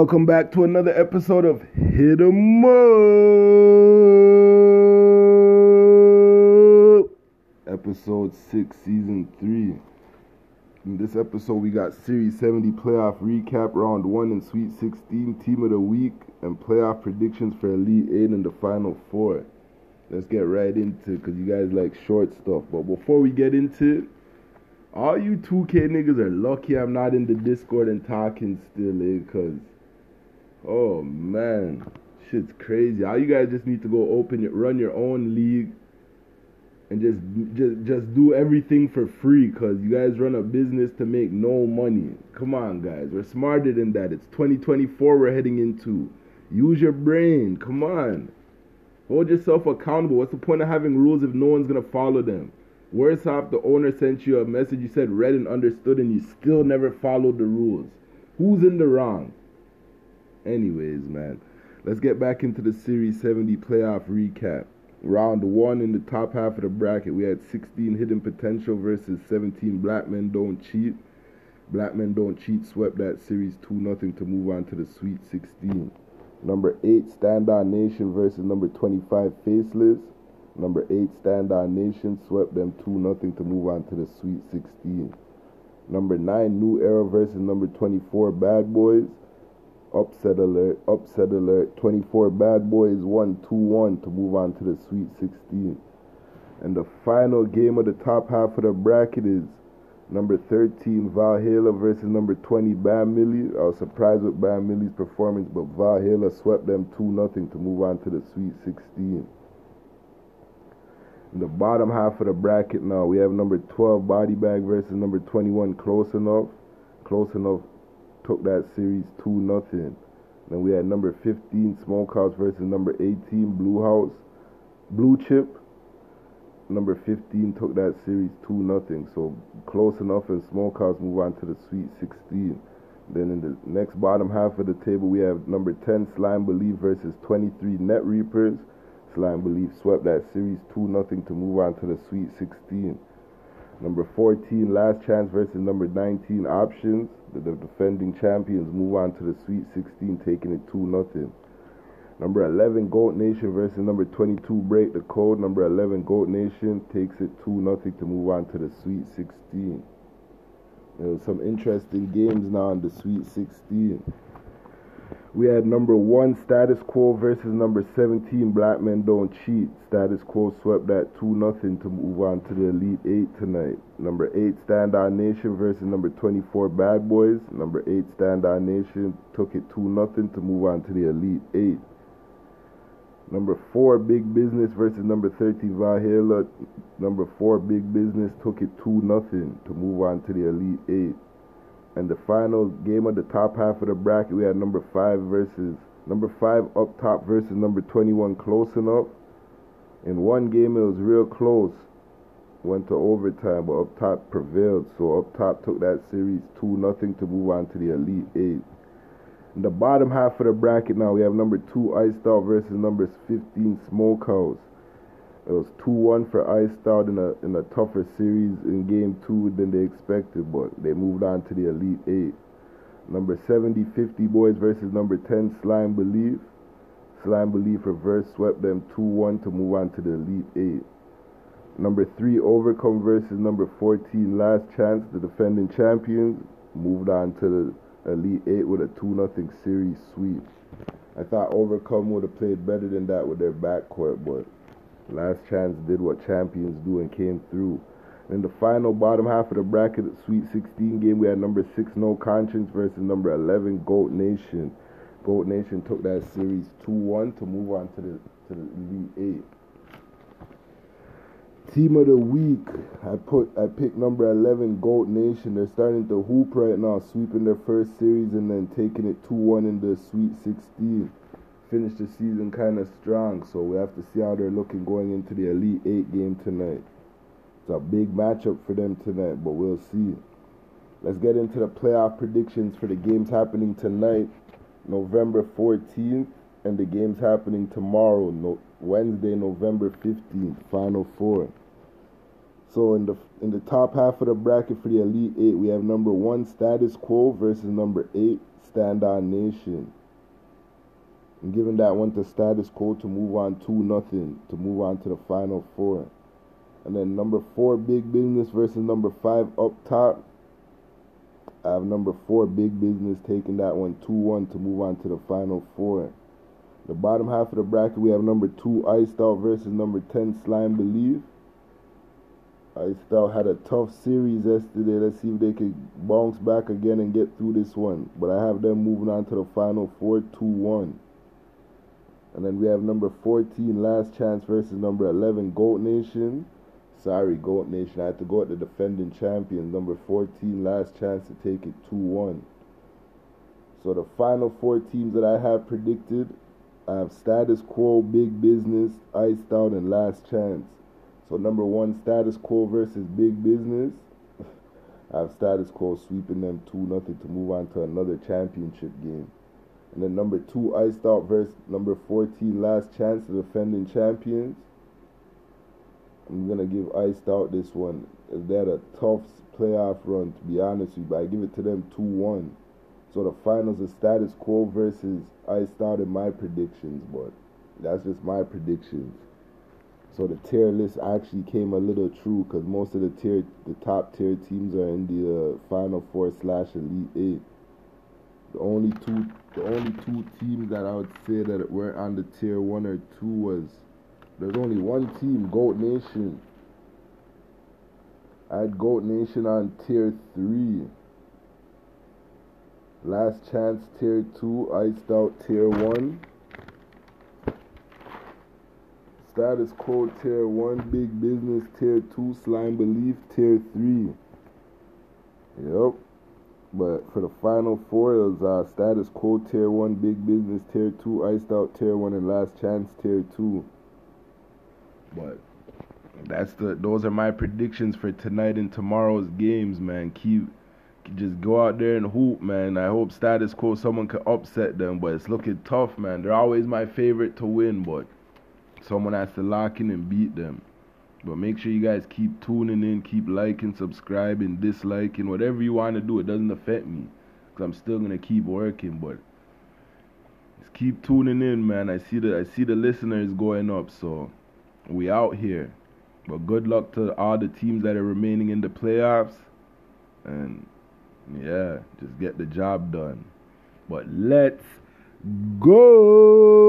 Welcome back to another episode of Hit 'em Up. Episode 6, Season 3. In this episode, we got Series 70 playoff recap, round 1 and Sweet 16, team of the week, and playoff predictions for Elite 8 and the Final 4. Let's get right into it because you guys like short stuff. But before we get into it, all you 2K niggas are lucky I'm not in the Discord and talking still, eh? Because, oh man, shit's crazy. All you guys just need to go open your, run your own league and just just just do everything for free because you guys run a business to make no money. Come on, guys. We're smarter than that. It's 2024 we're heading into. Use your brain. Come on. Hold yourself accountable. What's the point of having rules if no one's going to follow them? Worse off, the owner sent you a message you said read and understood, and you still never followed the rules. Who's in the wrong? Anyways, man, let's get back into the Series 70 playoff recap. Round one in the top half of the bracket, we had 16 hidden potential versus 17 black men don't cheat. Black men don't cheat swept that series 2 0 to move on to the Sweet 16. Number 8 Standout Nation versus number 25 Faceless. Number 8 Standout Nation swept them 2 0 to move on to the Sweet 16. Number 9 New Era versus number 24 Bad Boys. Upset alert, upset alert. 24 Bad Boys won 2 1 to move on to the Sweet 16. And the final game of the top half of the bracket is number 13 Valhalla versus number 20 Bam Millie. I was surprised with Bam Millie's performance, but Valhalla swept them 2 0 to move on to the Sweet 16. In the bottom half of the bracket now, we have number 12 Body Bag versus number 21 Close Enough. Close Enough took that series 2 nothing. Then we had number 15 Smokehouse versus number 18 Blue House. Blue Chip. Number 15 took that series 2 nothing. So close enough and Smokehouse move on to the Sweet 16. Then in the next bottom half of the table we have number 10 Slime Believe versus 23 Net Reapers. Slime Believe swept that series 2 nothing to move on to the Sweet 16. Number 14, Last Chance versus number 19, Options. The, the defending champions move on to the Sweet 16, taking it 2 0. Number 11, Goat Nation versus number 22, Break the Code. Number 11, Goat Nation takes it 2 0 to move on to the Sweet 16. There some interesting games now in the Sweet 16. We had number one Status Quo versus number 17 Black Men Don't Cheat. Status Quo swept that 2 nothing to move on to the Elite 8 tonight. Number 8 Standout Nation versus number 24 Bad Boys. Number 8 Standout Nation took it 2 nothing to move on to the Elite 8. Number 4 Big Business versus number 13 Valhalla. Number 4 Big Business took it 2 nothing to move on to the Elite 8. And the final game of the top half of the bracket, we had number five versus number five up top versus number 21 close enough. In one game, it was real close. Went to overtime, but up top prevailed. So up top took that series 2 nothing to move on to the Elite 8. In the bottom half of the bracket now, we have number 2 Iced Out versus number 15 Smokehouse. It was 2-1 for Out in a in a tougher series in game two than they expected, but they moved on to the Elite Eight. Number 70 50 Boys versus number 10 Slime Believe. Slime Believe reverse swept them 2-1 to move on to the Elite Eight. Number 3 Overcome versus number 14 Last Chance, the defending champions, moved on to the Elite Eight with a 2-0 series sweep. I thought Overcome would have played better than that with their backcourt, but Last Chance did what champions do and came through. In the final bottom half of the bracket, Sweet 16 game, we had number 6 No Conscience versus number 11 Goat Nation. Goat Nation took that series 2-1 to move on to the to the Elite 8. Team of the week, I put I picked number 11 Goat Nation. They're starting to hoop right now, sweeping their first series and then taking it 2-1 in the Sweet 16 finished the season kind of strong, so we have to see how they're looking going into the Elite Eight game tonight. It's a big matchup for them tonight, but we'll see. Let's get into the playoff predictions for the games happening tonight, November 14th, and the games happening tomorrow, no, Wednesday, November 15th, Final Four. So in the in the top half of the bracket for the Elite Eight, we have number one Status Quo versus number eight Standout Nation. And giving that one to Status Quo to move on to nothing to move on to the final four. And then number four Big Business versus number five Up Top. I have number four Big Business taking that one two one to move on to the final four. The bottom half of the bracket we have number two Iced Out versus number ten Slime Believe. Iced Out had a tough series yesterday. Let's see if they can bounce back again and get through this one. But I have them moving on to the final four two one. And then we have number 14 Last Chance versus number 11 Goat Nation. Sorry, Goat Nation. I had to go at the defending champion. Number 14 Last Chance to take it 2 1. So the final four teams that I have predicted I have Status Quo, Big Business, Iced Out, and Last Chance. So number one, Status Quo versus Big Business. I have Status Quo sweeping them 2 nothing to move on to another championship game. And then number two, Iced Out versus number 14, Last Chance, the defending champions. I'm going to give Iced Out this one. They had a tough playoff run, to be honest with you, but I give it to them 2 1. So the finals is status quo versus Iced Out in my predictions, but that's just my predictions. So the tier list actually came a little true because most of the tier, the top tier teams are in the uh, final four slash elite eight. The only two, the only two teams that I would say that were on the tier one or two was there's only one team, Goat Nation. I had Goat Nation on tier three. Last Chance tier two, Iced Out tier one. Status Quo tier one, Big Business tier two, Slime Believe tier three. Yep. But for the final four, it was uh, Status Quo Tier 1, Big Business Tier 2, Iced Out Tier 1, and Last Chance Tier 2. But that's the those are my predictions for tonight and tomorrow's games, man. Keep just go out there and hoop, man. I hope Status Quo someone can upset them, but it's looking tough, man. They're always my favorite to win, but someone has to lock in and beat them. But make sure you guys keep tuning in, keep liking, subscribing, disliking, whatever you want to do. It doesn't affect me because I'm still gonna keep working. But just keep tuning in, man. I see the I see the listeners going up, so we out here. But good luck to all the teams that are remaining in the playoffs, and yeah, just get the job done. But let's go.